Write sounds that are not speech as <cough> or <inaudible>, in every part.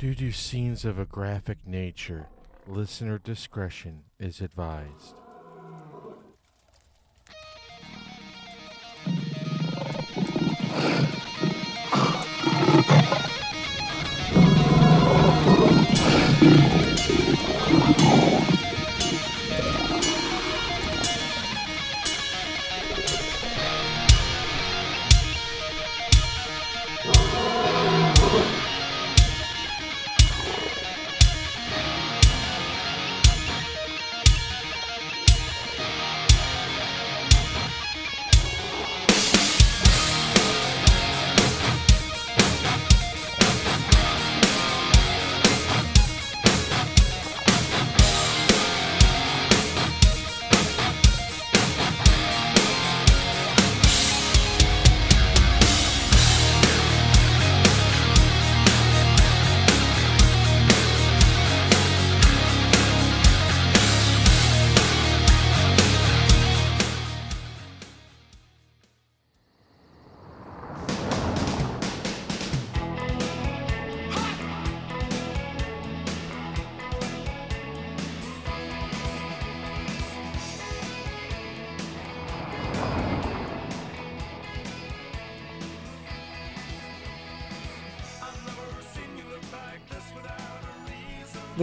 Due to scenes of a graphic nature, listener discretion is advised.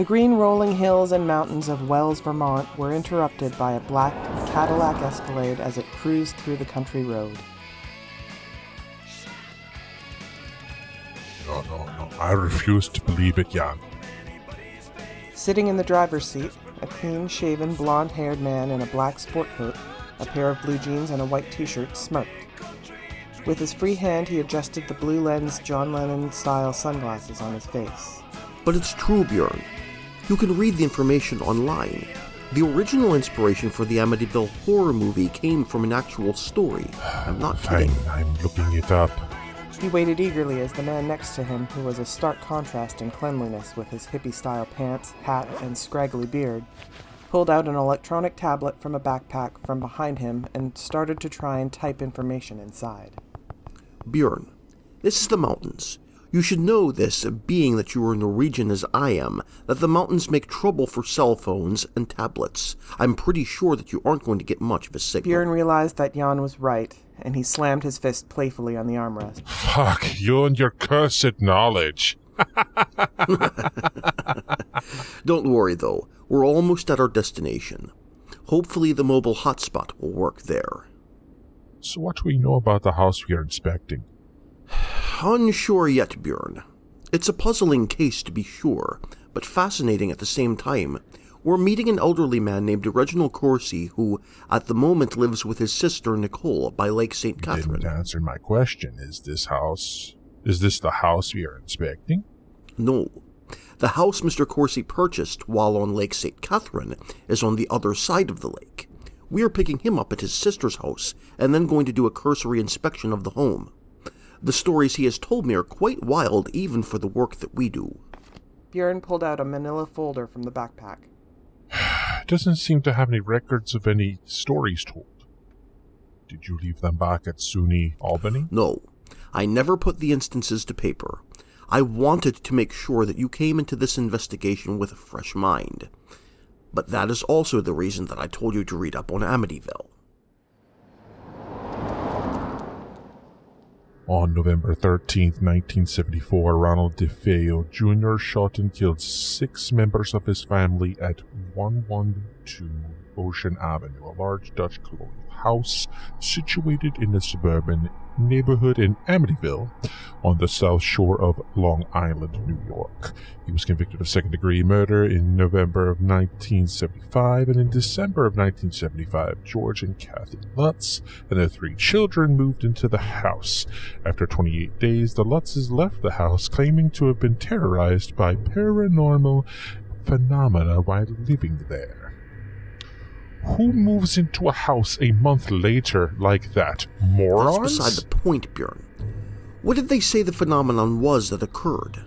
Green rolling hills and mountains of Wells, Vermont were interrupted by a black Cadillac Escalade as it cruised through the country road. No, no, no. I refuse to believe it, Jan. Sitting in the driver's seat, a clean shaven, blond haired man in a black sport coat, a pair of blue jeans, and a white t shirt smirked. With his free hand, he adjusted the blue lens John Lennon style sunglasses on his face. But it's true, Bjorn. You can read the information online. The original inspiration for the Amityville horror movie came from an actual story. I'm not <sighs> Fine, kidding. I'm looking it up. He waited eagerly as the man next to him, who was a stark contrast in cleanliness with his hippie style pants, hat, and scraggly beard, pulled out an electronic tablet from a backpack from behind him and started to try and type information inside. Bjorn, this is the mountains. You should know this, being that you are Norwegian as I am, that the mountains make trouble for cell phones and tablets. I'm pretty sure that you aren't going to get much of a signal. Bjorn realized that Jan was right, and he slammed his fist playfully on the armrest. Fuck, you and your cursed knowledge. <laughs> Don't worry though, we're almost at our destination. Hopefully the mobile hotspot will work there. So, what do we know about the house we are inspecting? Unsure yet, Bjorn. It's a puzzling case to be sure, but fascinating at the same time. We're meeting an elderly man named Reginald Corsi who, at the moment, lives with his sister Nicole by Lake St. Catherine. Didn't answer my question. Is this house. Is this the house we are inspecting? No. The house Mr. Corsi purchased while on Lake St. Catherine is on the other side of the lake. We are picking him up at his sister's house and then going to do a cursory inspection of the home. The stories he has told me are quite wild even for the work that we do. Bjorn pulled out a manila folder from the backpack. <sighs> Doesn't seem to have any records of any stories told. Did you leave them back at SUNY Albany? No, I never put the instances to paper. I wanted to make sure that you came into this investigation with a fresh mind. But that is also the reason that I told you to read up on Amityville. On November 13, 1974, Ronald DeFeo Jr. shot and killed six members of his family at 112 Ocean Avenue, a large Dutch colonial house situated in a suburban neighborhood in Amityville on the south shore of Long Island, New York. He was convicted of second degree murder in November of 1975, and in December of 1975, George and Kathy Lutz and their three children moved into the house. After 28 days, the Lutzes left the house claiming to have been terrorized by paranormal phenomena while living there. Who moves into a house a month later like that? Morons? That's beside the point, Bjorn. What did they say the phenomenon was that occurred?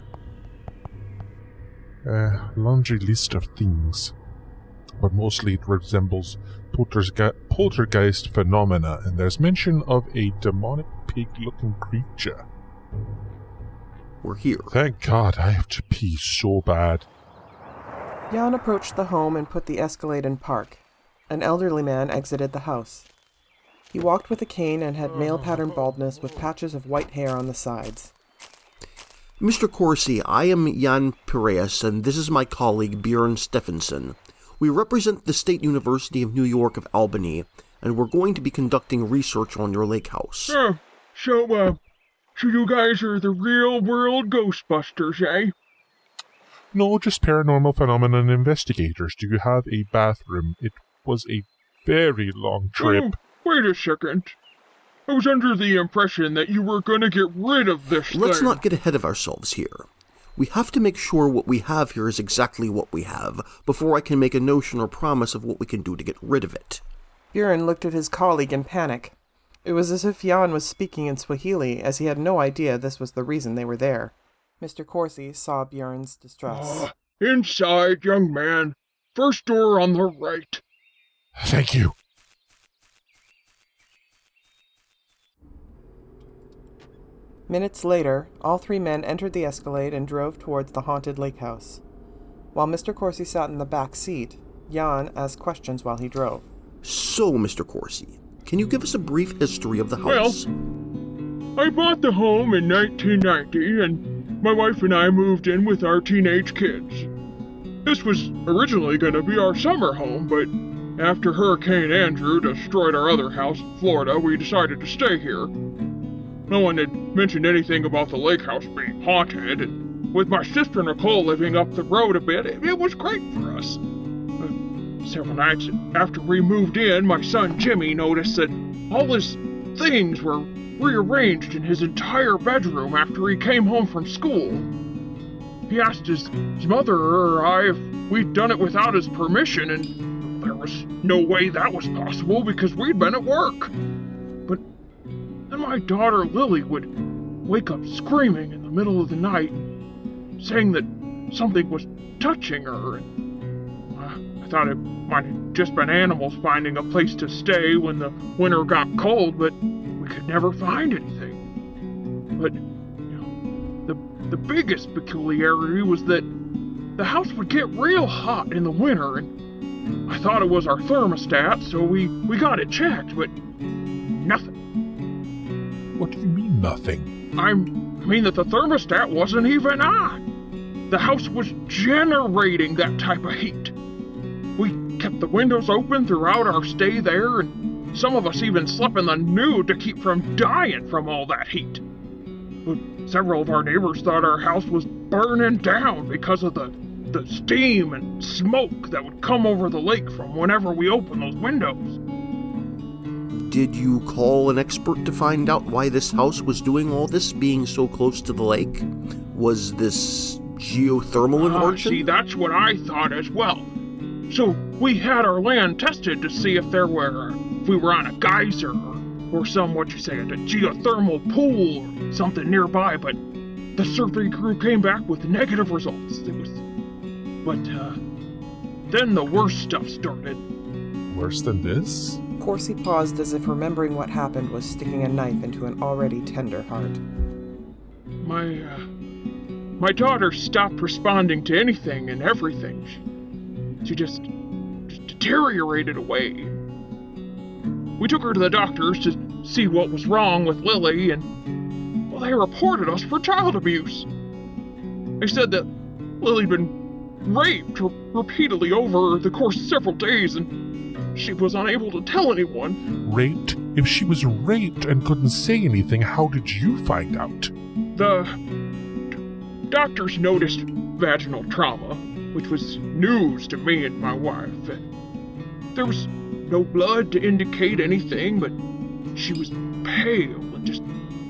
A laundry list of things. But mostly it resembles polterge- poltergeist phenomena, and there's mention of a demonic pig looking creature. we're here. Thank God, I have to pee so bad. Jan approached the home and put the Escalade in park. An elderly man exited the house. He walked with a cane and had male pattern baldness with patches of white hair on the sides. Mr. Corsi, I am Jan Piraeus, and this is my colleague Björn Stephenson. We represent the State University of New York of Albany, and we're going to be conducting research on your lake house. Oh, so, uh, so you guys are the real world Ghostbusters, eh? No, just paranormal phenomenon investigators. Do you have a bathroom? It was a very long trip. Oh, wait a second. I was under the impression that you were going to get rid of this Let's thing. not get ahead of ourselves here. We have to make sure what we have here is exactly what we have before I can make a notion or promise of what we can do to get rid of it. Björn looked at his colleague in panic. It was as if Jan was speaking in Swahili, as he had no idea this was the reason they were there. Mr. Corsi saw Björn's distress. Ah, inside, young man. First door on the right. Thank you. Minutes later, all three men entered the Escalade and drove towards the haunted lake house. While Mr. Corsi sat in the back seat, Jan asked questions while he drove. So, Mr. Corsi, can you give us a brief history of the house? Well- house? I bought the home in 1990, and my wife and I moved in with our teenage kids. This was originally going to be our summer home, but after Hurricane Andrew destroyed our other house in Florida, we decided to stay here. No one had mentioned anything about the lake house being haunted, and with my sister Nicole living up the road a bit, it, was great for us. Uh, several nights after we moved in, my son Jimmy noticed that all his things were rearranged in his entire bedroom after he came home from school. He asked his, his mother or I if we'd done it without his permission, and there was no way that was possible because we'd been at work. But then my daughter Lily would wake up screaming in the middle of the night, saying that something was touching her. And uh, I thought it might have just been animals finding a place to stay when the winter got cold, but we could never find anything. But, you know, the, the biggest peculiarity was that the house would get real hot in the winter, and I thought it was our thermostat, so we, we got it checked, but nothing. What do you mean, nothing? I'm, I mean that the thermostat wasn't even on. The house was generating that type of heat. We kept the windows open throughout our stay there, and some of us even slept in the nude to keep from dying from all that heat. But several of our neighbors thought our house was burning down because of the the steam and smoke that would come over the lake from whenever we opened those windows. Did you call an expert to find out why this house was doing all this, being so close to the lake? Was this geothermal in Ah, origin? see, that's what I thought as well. So we had our land tested to see if there were, if we were on a geyser or, or some, what you say, a geothermal pool or something nearby. But the survey crew came back with negative results. It was, but uh, then the worst stuff started. Worse than this? Corsi paused as if remembering what happened was sticking a knife into an already tender heart. My, uh, my daughter stopped responding to anything and everything. She, she just, just deteriorated away. We took her to the doctors to see what was wrong with Lily, and well, they reported us for child abuse. They said that Lily'd been raped re- repeatedly over the course of several days, and she was unable to tell anyone. Raped? If she was raped and couldn't say anything, how did you find out? The doctors noticed vaginal trauma, which was news to me and my wife. There was no blood to indicate anything, but she was pale and just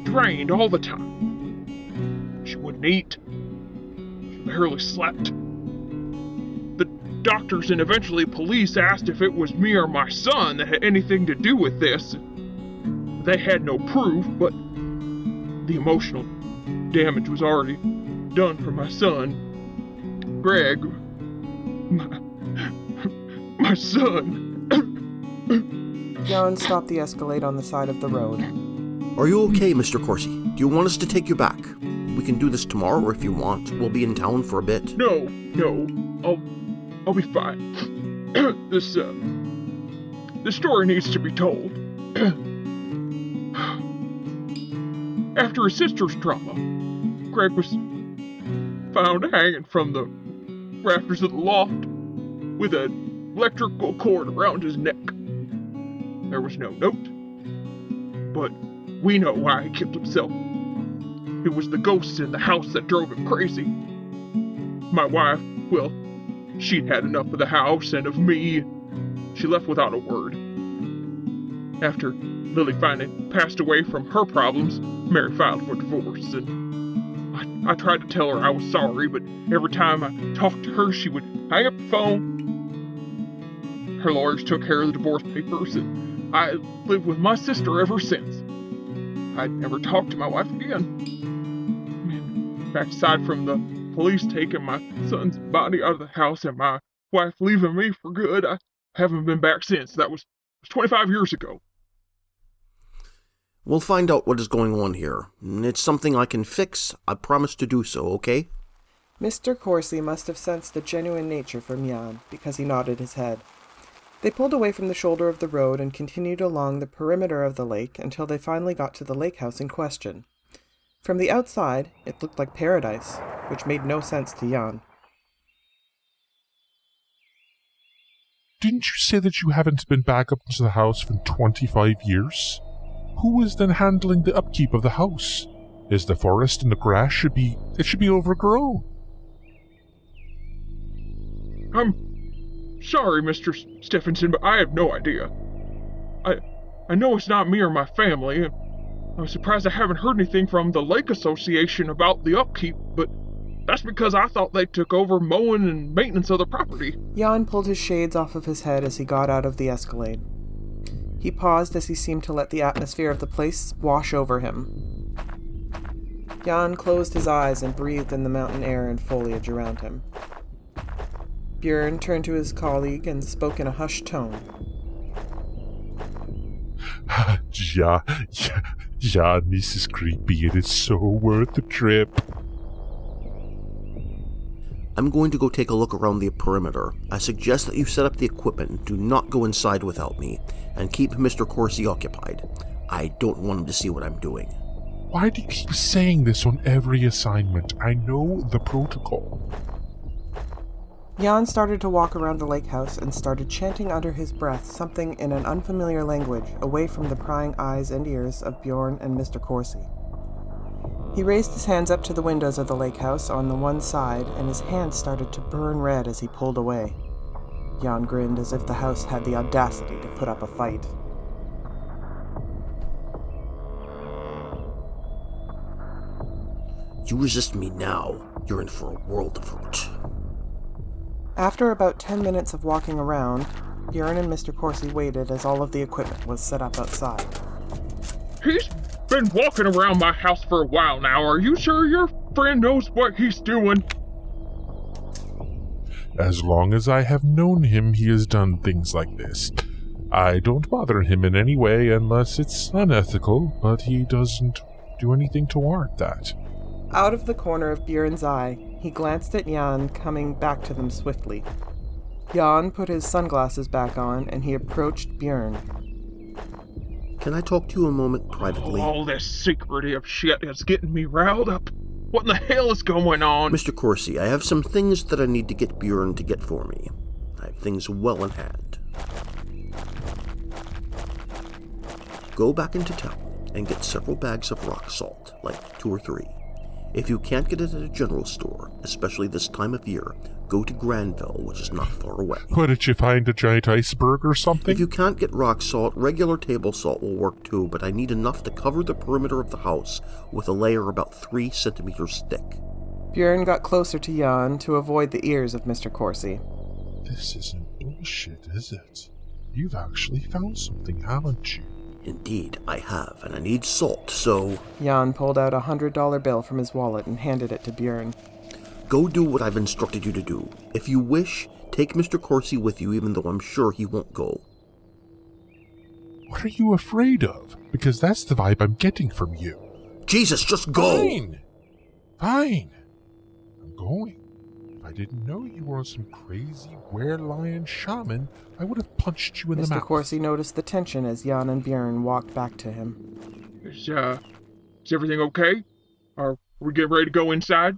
drained all the time. She wouldn't eat. She barely slept. The doctors and eventually police asked if it was me or my son that had anything to do with this. They had no proof, but the emotional damage was already done for my son, Greg. My, my son. Jan stopped the Escalade on the side of the road. Are you okay, Mr. Corsi? Do you want us to take you back? We can do this tomorrow if you want. We'll be in town for a bit. No, no, I'll, I'll be fine. <clears throat> this, uh, this story needs to be told. <clears throat> After his sister's trauma, Greg was found hanging from the rafters of the loft with an electrical cord around his neck. There was no note, but we know why he killed himself. It was the ghosts in the house that drove him crazy. My wife, well, she'd had enough of the house and of me. She left without a word. After Lily finally passed away from her problems, Mary filed for divorce, and I, I tried to tell her I was sorry, but every time I talked to her, she would hang up the phone. Her lawyers took care of the divorce papers, and I lived with my sister ever since. I'd never talked to my wife again. In fact, aside from the police taking my son's body out of the house and my wife leaving me for good, I haven't been back since. That was, was 25 years ago. We'll find out what is going on here. It's something I can fix. I promise to do so, okay? Mr. Corsi must have sensed the genuine nature from Jan, because he nodded his head. They pulled away from the shoulder of the road and continued along the perimeter of the lake until they finally got to the lake house in question. From the outside, it looked like paradise, which made no sense to Jan. Didn't you say that you haven't been back up into the house for 25 years? Who is then handling the upkeep of the house? Is the forest and the grass should be it should be overgrown? I'm sorry, Mr. Stephenson, but I have no idea. I I know it's not me or my family. I'm surprised I haven't heard anything from the Lake Association about the upkeep, but that's because I thought they took over mowing and maintenance of the property. Jan pulled his shades off of his head as he got out of the Escalade. He paused as he seemed to let the atmosphere of the place wash over him. Jan closed his eyes and breathed in the mountain air and foliage around him. Björn turned to his colleague and spoke in a hushed tone. <laughs> yeah, yeah, yeah, this is creepy. It is so worth the trip. I'm going to go take a look around the perimeter. I suggest that you set up the equipment, do not go inside without me, and keep Mr. Corsi occupied. I don't want him to see what I'm doing. Why do you keep saying this on every assignment? I know the protocol. Jan started to walk around the lake house and started chanting under his breath something in an unfamiliar language away from the prying eyes and ears of Bjorn and Mr. Corsi. He raised his hands up to the windows of the lake house on the one side, and his hands started to burn red as he pulled away. Jan grinned as if the house had the audacity to put up a fight. You resist me now, you're in for a world of hurt. After about ten minutes of walking around, Bjorn and Mr. Corsi waited as all of the equipment was set up outside. He's been walking around my house for a while now. Are you sure your friend knows what he's doing? As long as I have known him, he has done things like this. I don't bother him in any way unless it's unethical, but he doesn't do anything to warrant that. Out of the corner of Bjorn's eye, he glanced at Jan, coming back to them swiftly. Jan put his sunglasses back on and he approached Bjorn. Can I talk to you a moment privately? Oh, all this secretive shit is getting me riled up. What in the hell is going on? Mr. Corsi, I have some things that I need to get Bjorn to get for me. I have things well in hand. Go back into town and get several bags of rock salt, like two or three. If you can't get it at a general store, especially this time of year, go to Granville, which is not far away. What did you find? A giant iceberg or something? If you can't get rock salt, regular table salt will work too, but I need enough to cover the perimeter of the house with a layer about three centimeters thick. Bjorn got closer to Jan to avoid the ears of Mr. Corsi. This isn't bullshit, is it? You've actually found something, haven't you? Indeed, I have, and I need salt, so. Jan pulled out a hundred dollar bill from his wallet and handed it to Bjorn. Go do what I've instructed you to do. If you wish, take Mr. Corsi with you, even though I'm sure he won't go. What are you afraid of? Because that's the vibe I'm getting from you. Jesus, just go! Fine. Fine. I'm going. If I didn't know you were some crazy were-lion shaman, I would have punched you in the mouth. Mr. mouth. Corsi noticed the tension as Jan and Bjorn walked back to him. Is, uh, is everything okay? Are we getting ready to go inside?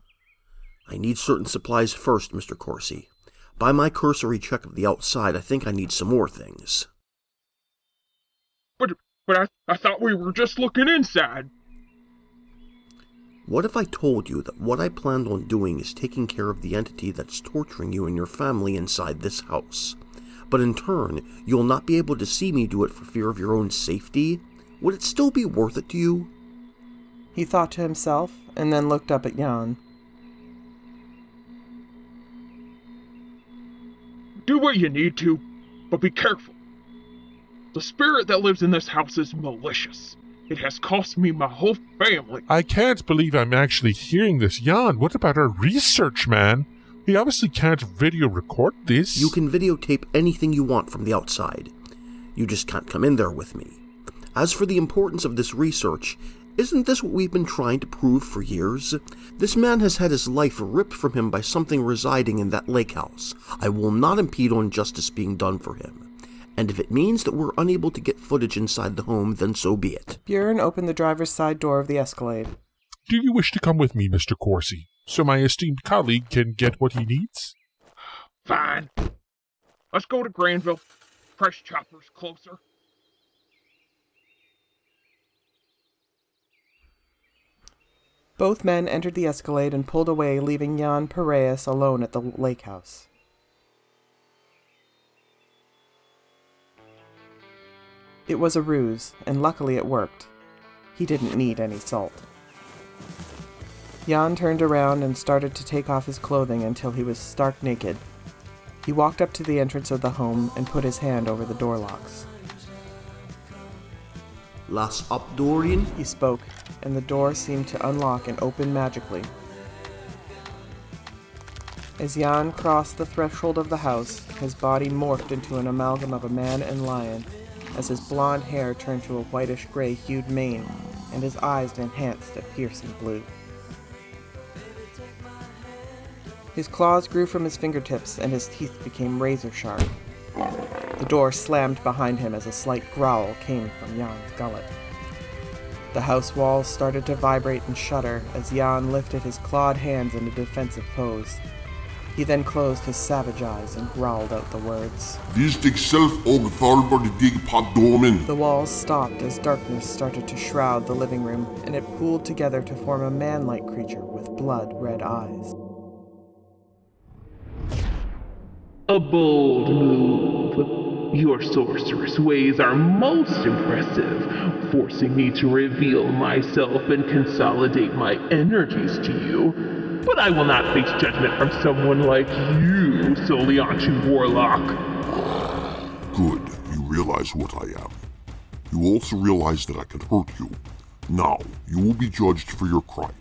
I need certain supplies first, Mr. Corsi. By my cursory check of the outside, I think I need some more things. But, but I, I thought we were just looking inside. What if I told you that what I planned on doing is taking care of the entity that's torturing you and your family inside this house? But in turn, you'll not be able to see me do it for fear of your own safety? Would it still be worth it to you? He thought to himself and then looked up at Jan. Do what you need to, but be careful. The spirit that lives in this house is malicious. It has cost me my whole family. I can't believe I'm actually hearing this. Jan, what about our research, man? We obviously can't video record this. You can videotape anything you want from the outside. You just can't come in there with me. As for the importance of this research, isn't this what we've been trying to prove for years? This man has had his life ripped from him by something residing in that lake house. I will not impede on justice being done for him. And if it means that we're unable to get footage inside the home, then so be it. Bjorn opened the driver's side door of the Escalade. Do you wish to come with me, Mr. Corsi, so my esteemed colleague can get what he needs? Fine. Let's go to Granville. Fresh choppers closer. Both men entered the Escalade and pulled away, leaving Jan Piraeus alone at the lake house. It was a ruse, and luckily it worked. He didn't need any salt. Jan turned around and started to take off his clothing until he was stark naked. He walked up to the entrance of the home and put his hand over the door locks. Las Opdorian? He spoke, and the door seemed to unlock and open magically. As Jan crossed the threshold of the house, his body morphed into an amalgam of a man and lion, as his blond hair turned to a whitish gray hued mane, and his eyes enhanced a piercing blue. His claws grew from his fingertips, and his teeth became razor sharp. The door slammed behind him as a slight growl came from Jan's gullet. The house walls started to vibrate and shudder as Jan lifted his clawed hands in a defensive pose. He then closed his savage eyes and growled out the words. Vis dig self og farbar dig paddomen. The walls stopped as darkness started to shroud the living room, and it pooled together to form a man like creature with blood red eyes. A bold move. Your sorceress ways are most impressive, forcing me to reveal myself and consolidate my energies to you. But I will not face judgment from someone like you, Soliantu Warlock. Good, you realize what I am. You also realize that I can hurt you. Now, you will be judged for your crime.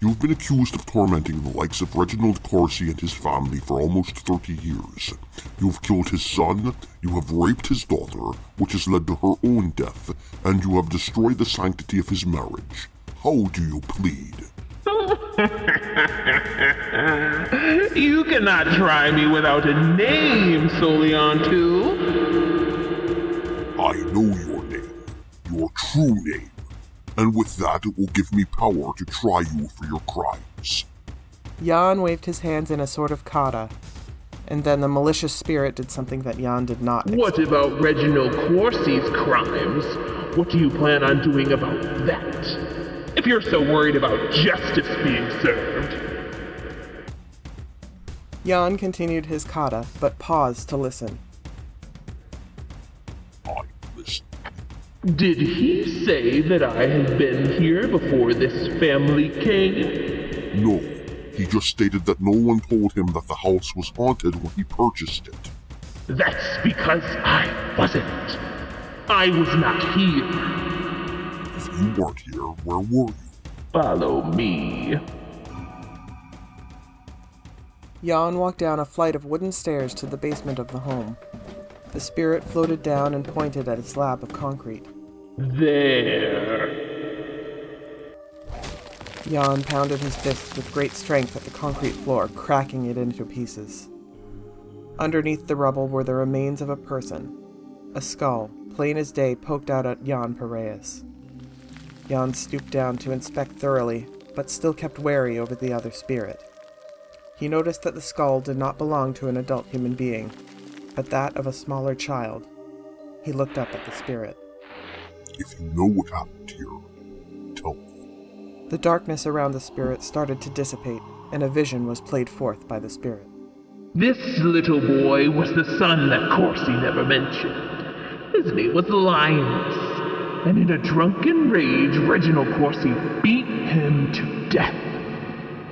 You've been accused of tormenting the likes of Reginald Corsi and his family for almost 30 years. You've killed his son, you have raped his daughter, which has led to her own death, and you have destroyed the sanctity of his marriage. How do you plead? You cannot try me without a name, Soliantu. I know your name, your true name, and with that it will give me power to try you for your crimes. Jan waved his hands in a sort of kata, and then the malicious spirit did something that Jan did not expect. What about Reginald Corsi's crimes? What do you plan on doing about that? If you're so worried about justice being served. Jan continued his kata, but paused to listen. I listen. Did he say that I had been here before this family came? No, he just stated that no one told him that the house was haunted when he purchased it. That's because I wasn't. I was not here. If you weren't here, where were you? Follow me. Jan walked down a flight of wooden stairs to the basement of the home. The spirit floated down and pointed at a slab of concrete. There. Jan pounded his fist with great strength at the concrete floor, cracking it into pieces. Underneath the rubble were the remains of a person. A skull, plain as day, poked out at Jan Piraeus. Jan stooped down to inspect thoroughly, but still kept wary over the other spirit. He noticed that the skull did not belong to an adult human being, but that of a smaller child. He looked up at the spirit. If you know what happened here, tell me. The darkness around the spirit started to dissipate, and a vision was played forth by the spirit. This little boy was the son that Corsi never mentioned. His name was Linus, and in a drunken rage, Reginald Corsi beat him to death.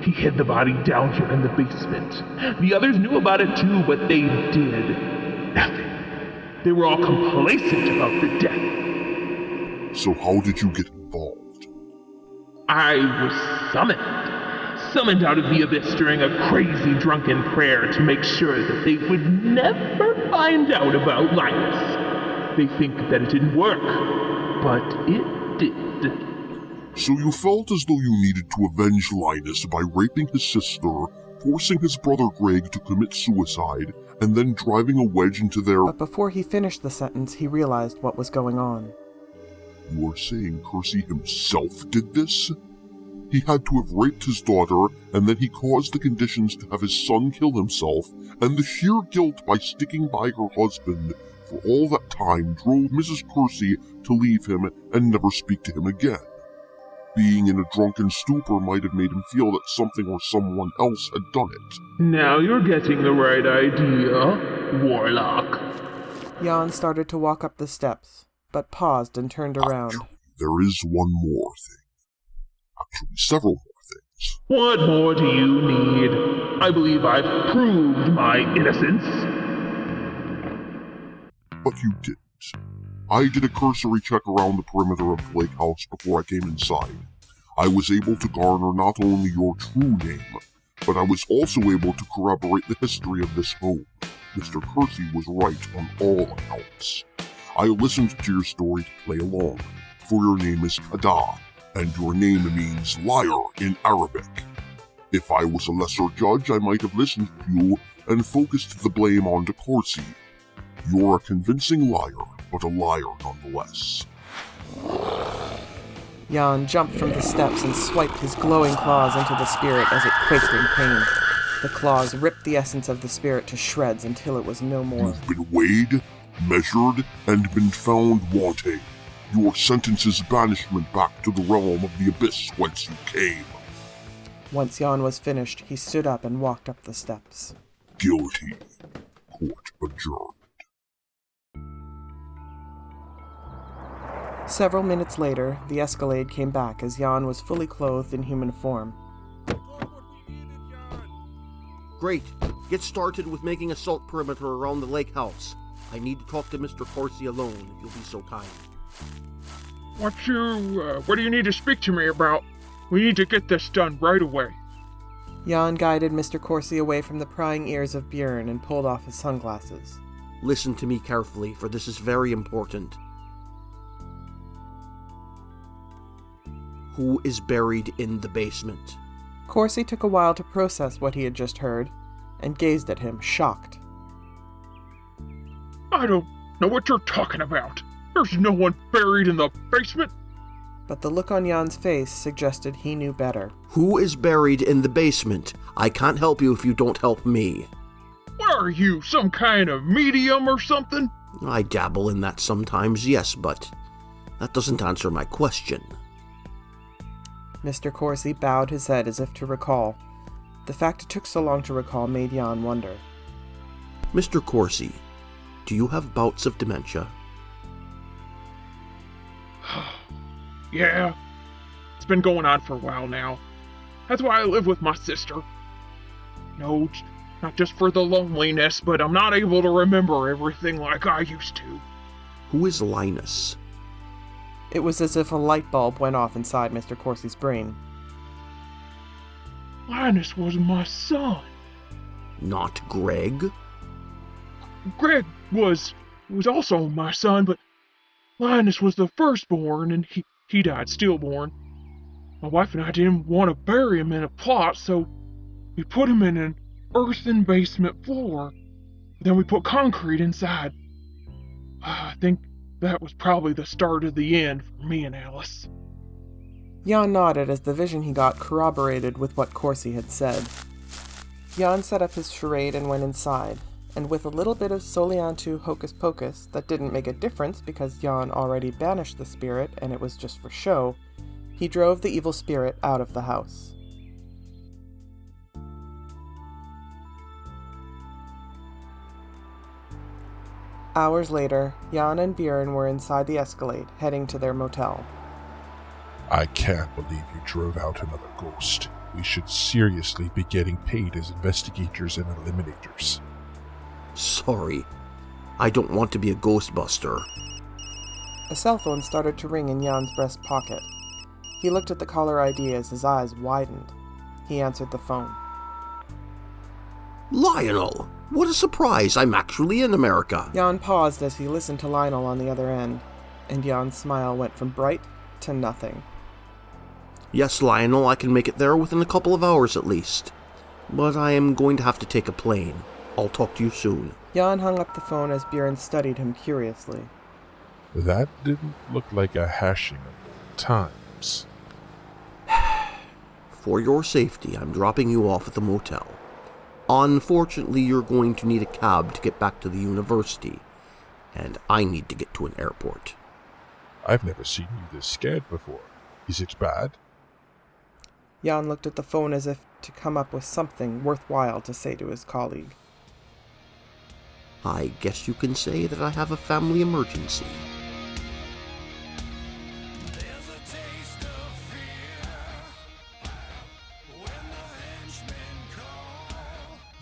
He hid the body down here in the basement. The others knew about it too, but they did nothing. They were all complacent about the death. So how did you get involved? I was summoned. Summoned out of the abyss during a crazy drunken prayer to make sure that they would never find out about Linus. They think that it didn't work, but it did. So you felt as though you needed to avenge Linus by raping his sister, forcing his brother Greg to commit suicide, and then driving a wedge into their. But before he finished the sentence, he realized what was going on. You are saying Corsi himself did this? He had to have raped his daughter, and then he caused the conditions to have his son kill himself, and the sheer guilt by sticking by her husband for all that time drove Mrs. Corsi to leave him and never speak to him again. Being in a drunken stupor might have made him feel that something or someone else had done it. Now you're getting the right idea, Warlock. Jan started to walk up the steps, but paused and turned around. Actually, there is one more thing. Actually, several more things. What more do you need? I believe I've proved my innocence. But you didn't. I did a cursory check around the perimeter of the lake house before I came inside. I was able to garner not only your true name, but I was also able to corroborate the history of this home. Mr. Corsi was right on all accounts. I listened to your story to play along, for your name is Kada, and your name means liar in Arabic. If I was a lesser judge, I might have listened to you and focused the blame onto Corsi. You're a convincing liar, but a liar nonetheless. Jan jumped from the steps and swiped his glowing claws into the spirit as it quaked in pain. The claws ripped the essence of the spirit to shreds until it was no more. You've been weighed, measured, and been found wanting. Your sentence is banishment back to the realm of the abyss whence you came. Once Jan was finished, he stood up and walked up the steps. Guilty. Court adjourned. Several minutes later, the Escalade came back as Jan was fully clothed in human form. Great. Get started with making a salt perimeter around the lake house. I need to talk to Mr. Corsi alone, if you'll be so kind. What you, uh, what do you need to speak to me about? We need to get this done right away. Jan guided Mr. Corsi away from the prying ears of Björn and pulled off his sunglasses. Listen to me carefully, for this is very important. Who is buried in the basement? Corsi took a while to process what he had just heard and gazed at him, shocked. I don't know what you're talking about. There's no one buried in the basement. But the look on Jan's face suggested he knew better. Who is buried in the basement? I can't help you if you don't help me. What are you, some kind of medium or something? I dabble in that sometimes, yes, but that doesn't answer my question. Mr. Corsi bowed his head as if to recall. The fact it took so long to recall made Jan wonder. Mr. Corsi, do you have bouts of dementia? <sighs> Yeah, it's been going on for a while now. That's why I live with my sister. No, not just for the loneliness, but I'm not able to remember everything like I used to. Who is Linus? It was as if a light bulb went off inside Mr. Corsi's brain. Linus was my son. Not Greg? Greg was was also my son, but Linus was the firstborn, and he he died stillborn. my wife and I didn't want to bury him in a plot, so we put him in an earthen basement floor. Then we put concrete inside. Ah, I think that was probably the start of the end for me and Alice. Jan nodded as the vision he got corroborated with what Corsi had said. Jan set up his charade and went inside, and with a little bit of Soliantu hocus pocus that didn't make a difference because Jan already banished the spirit and it was just for show, he drove the evil spirit out of the house. Hours later, Jan and Björn were inside the Escalade, heading to their motel. I can't believe you drove out another ghost. We should seriously be getting paid as investigators and eliminators. Sorry. I don't want to be a ghostbuster. A cell phone started to ring in Jan's breast pocket. He looked at the caller ID as his eyes widened. He answered the phone. Lionel! What a surprise! I'm actually in America. Jan paused as he listened to Lionel on the other end, and Jan's smile went from bright to nothing. Yes, Lionel, I can make it there within a couple of hours at least. But I am going to have to take a plane. I'll talk to you soon. Jan hung up the phone as Bjorn studied him curiously. That didn't look like a hashing of times. <sighs> For your safety, I'm dropping you off at the motel. Unfortunately, you're going to need a cab to get back to the university, and I need to get to an airport. I've never seen you this scared before. Is it bad? Jan looked at the phone as if to come up with something worthwhile to say to his colleague. I guess you can say that I have a family emergency.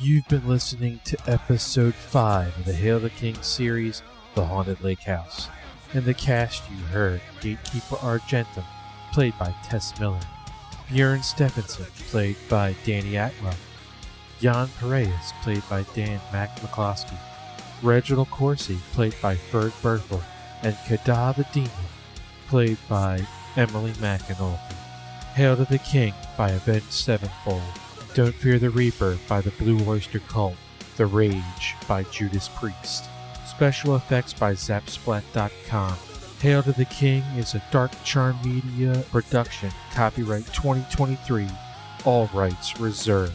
You've been listening to episode 5 of the Hail the King series, The Haunted Lake House. In the cast, you heard Gatekeeper Argentum, played by Tess Miller, Bjorn Stephenson, played by Danny Atwell, Jan Piraeus, played by Dan Mac McCloskey, Reginald Corsi, played by Ferg Berthel, and Kadab the Demon, played by Emily McAnulty. Hail to the King by Avenged Sevenfold. Don't Fear the Reaper by the Blue Oyster Cult. The Rage by Judas Priest. Special effects by Zapsplat.com. Hail to the King is a Dark Charm Media production. Copyright 2023. All rights reserved.